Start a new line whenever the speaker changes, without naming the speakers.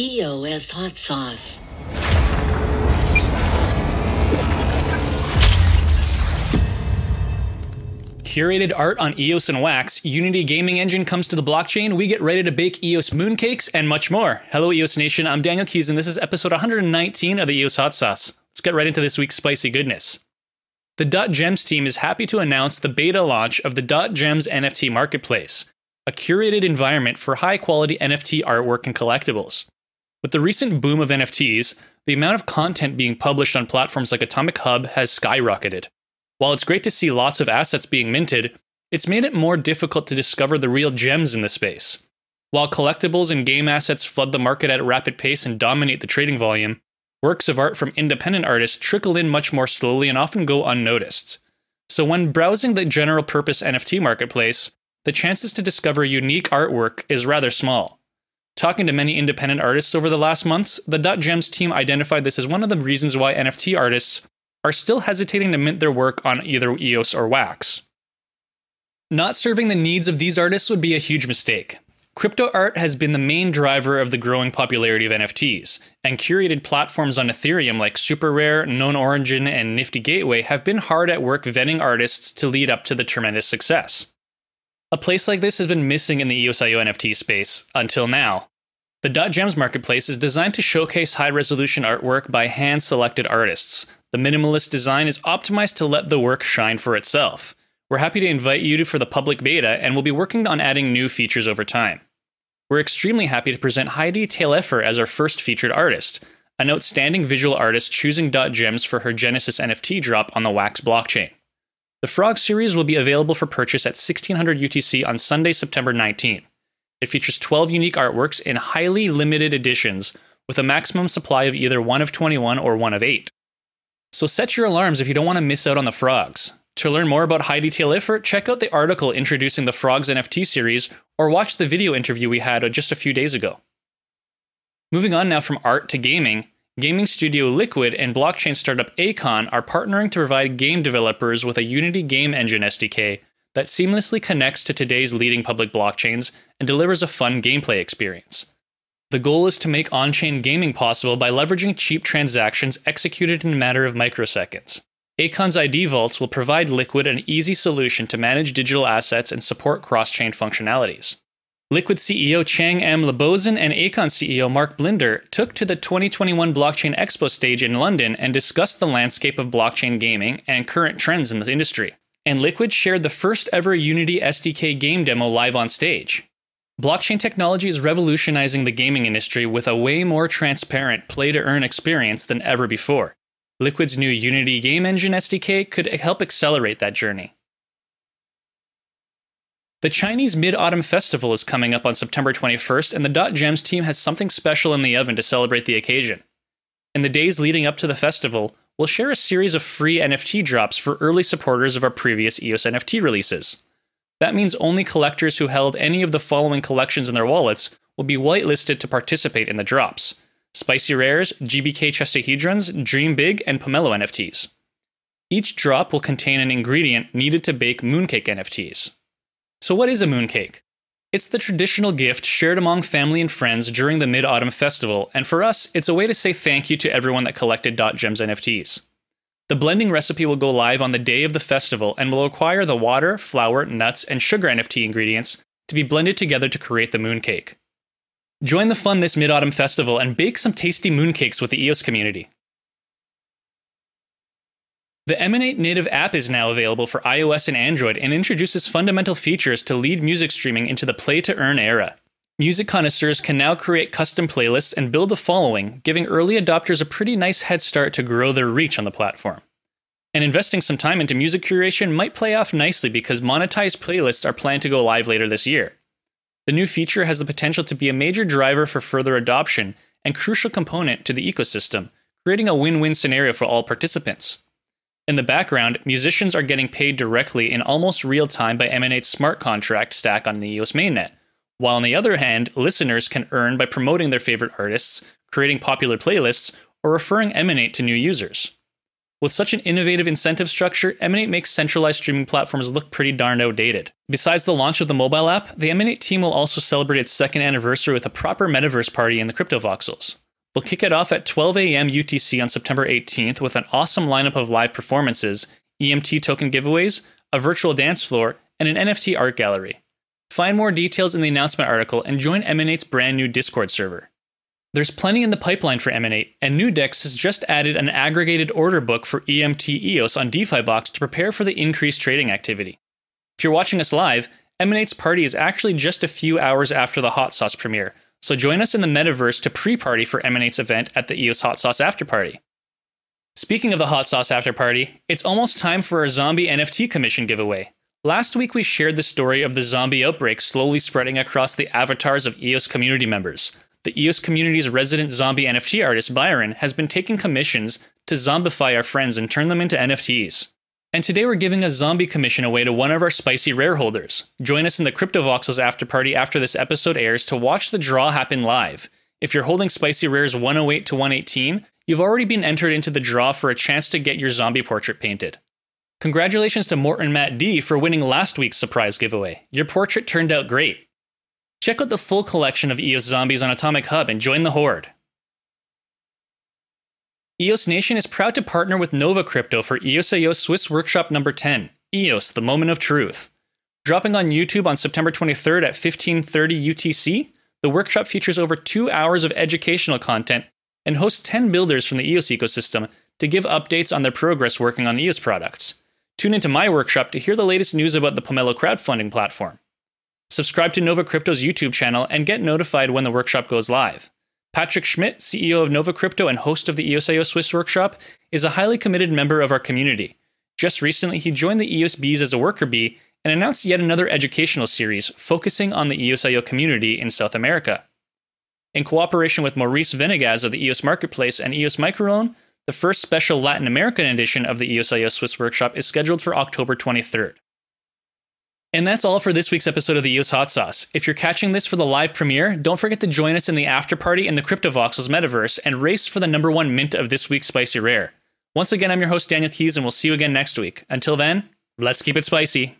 EOS hot sauce.
Curated art on EOS and Wax, Unity Gaming Engine comes to the blockchain, we get ready to bake EOS mooncakes, and much more. Hello, EOS Nation. I'm Daniel Keyes, and this is episode 119 of the EOS Hot Sauce. Let's get right into this week's spicy goodness. The Dot Gems team is happy to announce the beta launch of the Dot Gems NFT Marketplace, a curated environment for high quality NFT artwork and collectibles. With the recent boom of NFTs, the amount of content being published on platforms like Atomic Hub has skyrocketed. While it's great to see lots of assets being minted, it's made it more difficult to discover the real gems in the space. While collectibles and game assets flood the market at a rapid pace and dominate the trading volume, works of art from independent artists trickle in much more slowly and often go unnoticed. So, when browsing the general purpose NFT marketplace, the chances to discover unique artwork is rather small. Talking to many independent artists over the last months, the Dot Gems team identified this as one of the reasons why NFT artists are still hesitating to mint their work on either EOS or Wax. Not serving the needs of these artists would be a huge mistake. Crypto art has been the main driver of the growing popularity of NFTs, and curated platforms on Ethereum like SuperRare, Known Origin, and Nifty Gateway have been hard at work vetting artists to lead up to the tremendous success. A place like this has been missing in the EOSIO NFT space until now. The Dot Gems marketplace is designed to showcase high resolution artwork by hand selected artists. The minimalist design is optimized to let the work shine for itself. We're happy to invite you to for the public beta and we'll be working on adding new features over time. We're extremely happy to present Heidi Taillefer as our first featured artist, an outstanding visual artist choosing Gems for her Genesis NFT drop on the Wax blockchain. The Frog series will be available for purchase at 1600 UTC on Sunday, September 19. It features 12 unique artworks in highly limited editions with a maximum supply of either 1 of 21 or 1 of 8. So set your alarms if you don't want to miss out on the frogs. To learn more about Heidi Taillefer, check out the article introducing the Frogs NFT series or watch the video interview we had just a few days ago. Moving on now from art to gaming, Gaming studio Liquid and blockchain startup Aikon are partnering to provide game developers with a Unity game engine SDK that seamlessly connects to today's leading public blockchains and delivers a fun gameplay experience. The goal is to make on chain gaming possible by leveraging cheap transactions executed in a matter of microseconds. Aikon's ID Vaults will provide Liquid an easy solution to manage digital assets and support cross chain functionalities. Liquid CEO Chang M. Labozen and Aikon CEO Mark Blinder took to the 2021 Blockchain Expo stage in London and discussed the landscape of blockchain gaming and current trends in the industry. And Liquid shared the first ever Unity SDK game demo live on stage. Blockchain technology is revolutionizing the gaming industry with a way more transparent play to earn experience than ever before. Liquid's new Unity Game Engine SDK could help accelerate that journey. The Chinese Mid Autumn Festival is coming up on September 21st, and the Dot Gems team has something special in the oven to celebrate the occasion. In the days leading up to the festival, we'll share a series of free NFT drops for early supporters of our previous EOS NFT releases. That means only collectors who held any of the following collections in their wallets will be whitelisted to participate in the drops Spicy Rares, GBK Chestahedrons, Dream Big, and Pomelo NFTs. Each drop will contain an ingredient needed to bake Mooncake NFTs. So, what is a mooncake? It's the traditional gift shared among family and friends during the Mid Autumn Festival, and for us, it's a way to say thank you to everyone that collected Dot Gems NFTs. The blending recipe will go live on the day of the festival and will require the water, flour, nuts, and sugar NFT ingredients to be blended together to create the mooncake. Join the fun this Mid Autumn Festival and bake some tasty mooncakes with the EOS community. The Emanate native app is now available for iOS and Android and introduces fundamental features to lead music streaming into the play to earn era. Music connoisseurs can now create custom playlists and build a following, giving early adopters a pretty nice head start to grow their reach on the platform. And investing some time into music curation might play off nicely because monetized playlists are planned to go live later this year. The new feature has the potential to be a major driver for further adoption and crucial component to the ecosystem, creating a win win scenario for all participants. In the background, musicians are getting paid directly in almost real time by Emanate's smart contract stack on the EOS mainnet, while on the other hand, listeners can earn by promoting their favorite artists, creating popular playlists, or referring Emanate to new users. With such an innovative incentive structure, Emanate makes centralized streaming platforms look pretty darn outdated. Besides the launch of the mobile app, the Emanate team will also celebrate its second anniversary with a proper metaverse party in the Crypto Voxels. They'll kick it off at 12 a.m. UTC on September 18th with an awesome lineup of live performances, EMT token giveaways, a virtual dance floor, and an NFT art gallery. Find more details in the announcement article and join Emanate's brand new Discord server. There's plenty in the pipeline for Emanate, and Newdex has just added an aggregated order book for EMT EOS on DeFi Box to prepare for the increased trading activity. If you're watching us live, Emanate's party is actually just a few hours after the Hot Sauce premiere, so join us in the metaverse to pre party for Emanate's event at the EOS Hot Sauce After Party. Speaking of the Hot Sauce After Party, it's almost time for our Zombie NFT commission giveaway. Last week we shared the story of the zombie outbreak slowly spreading across the avatars of EOS community members the EOS community's resident zombie NFT artist, Byron, has been taking commissions to zombify our friends and turn them into NFTs. And today we're giving a zombie commission away to one of our spicy rare holders. Join us in the CryptoVoxels after party after this episode airs to watch the draw happen live. If you're holding spicy rares 108 to 118, you've already been entered into the draw for a chance to get your zombie portrait painted. Congratulations to Morton Matt D for winning last week's surprise giveaway. Your portrait turned out great. Check out the full collection of EOS zombies on Atomic Hub and join the horde. EOS Nation is proud to partner with Nova Crypto for EOS.io Swiss Workshop number 10, EOS The Moment of Truth. Dropping on YouTube on September 23rd at 1530 UTC, the workshop features over two hours of educational content and hosts 10 builders from the EOS ecosystem to give updates on their progress working on EOS products. Tune into my workshop to hear the latest news about the Pomelo crowdfunding platform. Subscribe to Nova Crypto's YouTube channel and get notified when the workshop goes live. Patrick Schmidt, CEO of Nova Crypto and host of the EOS.io Swiss Workshop, is a highly committed member of our community. Just recently, he joined the EOS Bees as a worker bee and announced yet another educational series focusing on the EOS.io community in South America. In cooperation with Maurice Venegas of the EOS Marketplace and EOS Microloan, the first special Latin American edition of the EOS.io Swiss Workshop is scheduled for October 23rd. And that's all for this week's episode of the EOS Hot Sauce. If you're catching this for the live premiere, don't forget to join us in the after party in the CryptoVoxels metaverse and race for the number one mint of this week's Spicy Rare. Once again, I'm your host, Daniel Keyes, and we'll see you again next week. Until then, let's keep it spicy.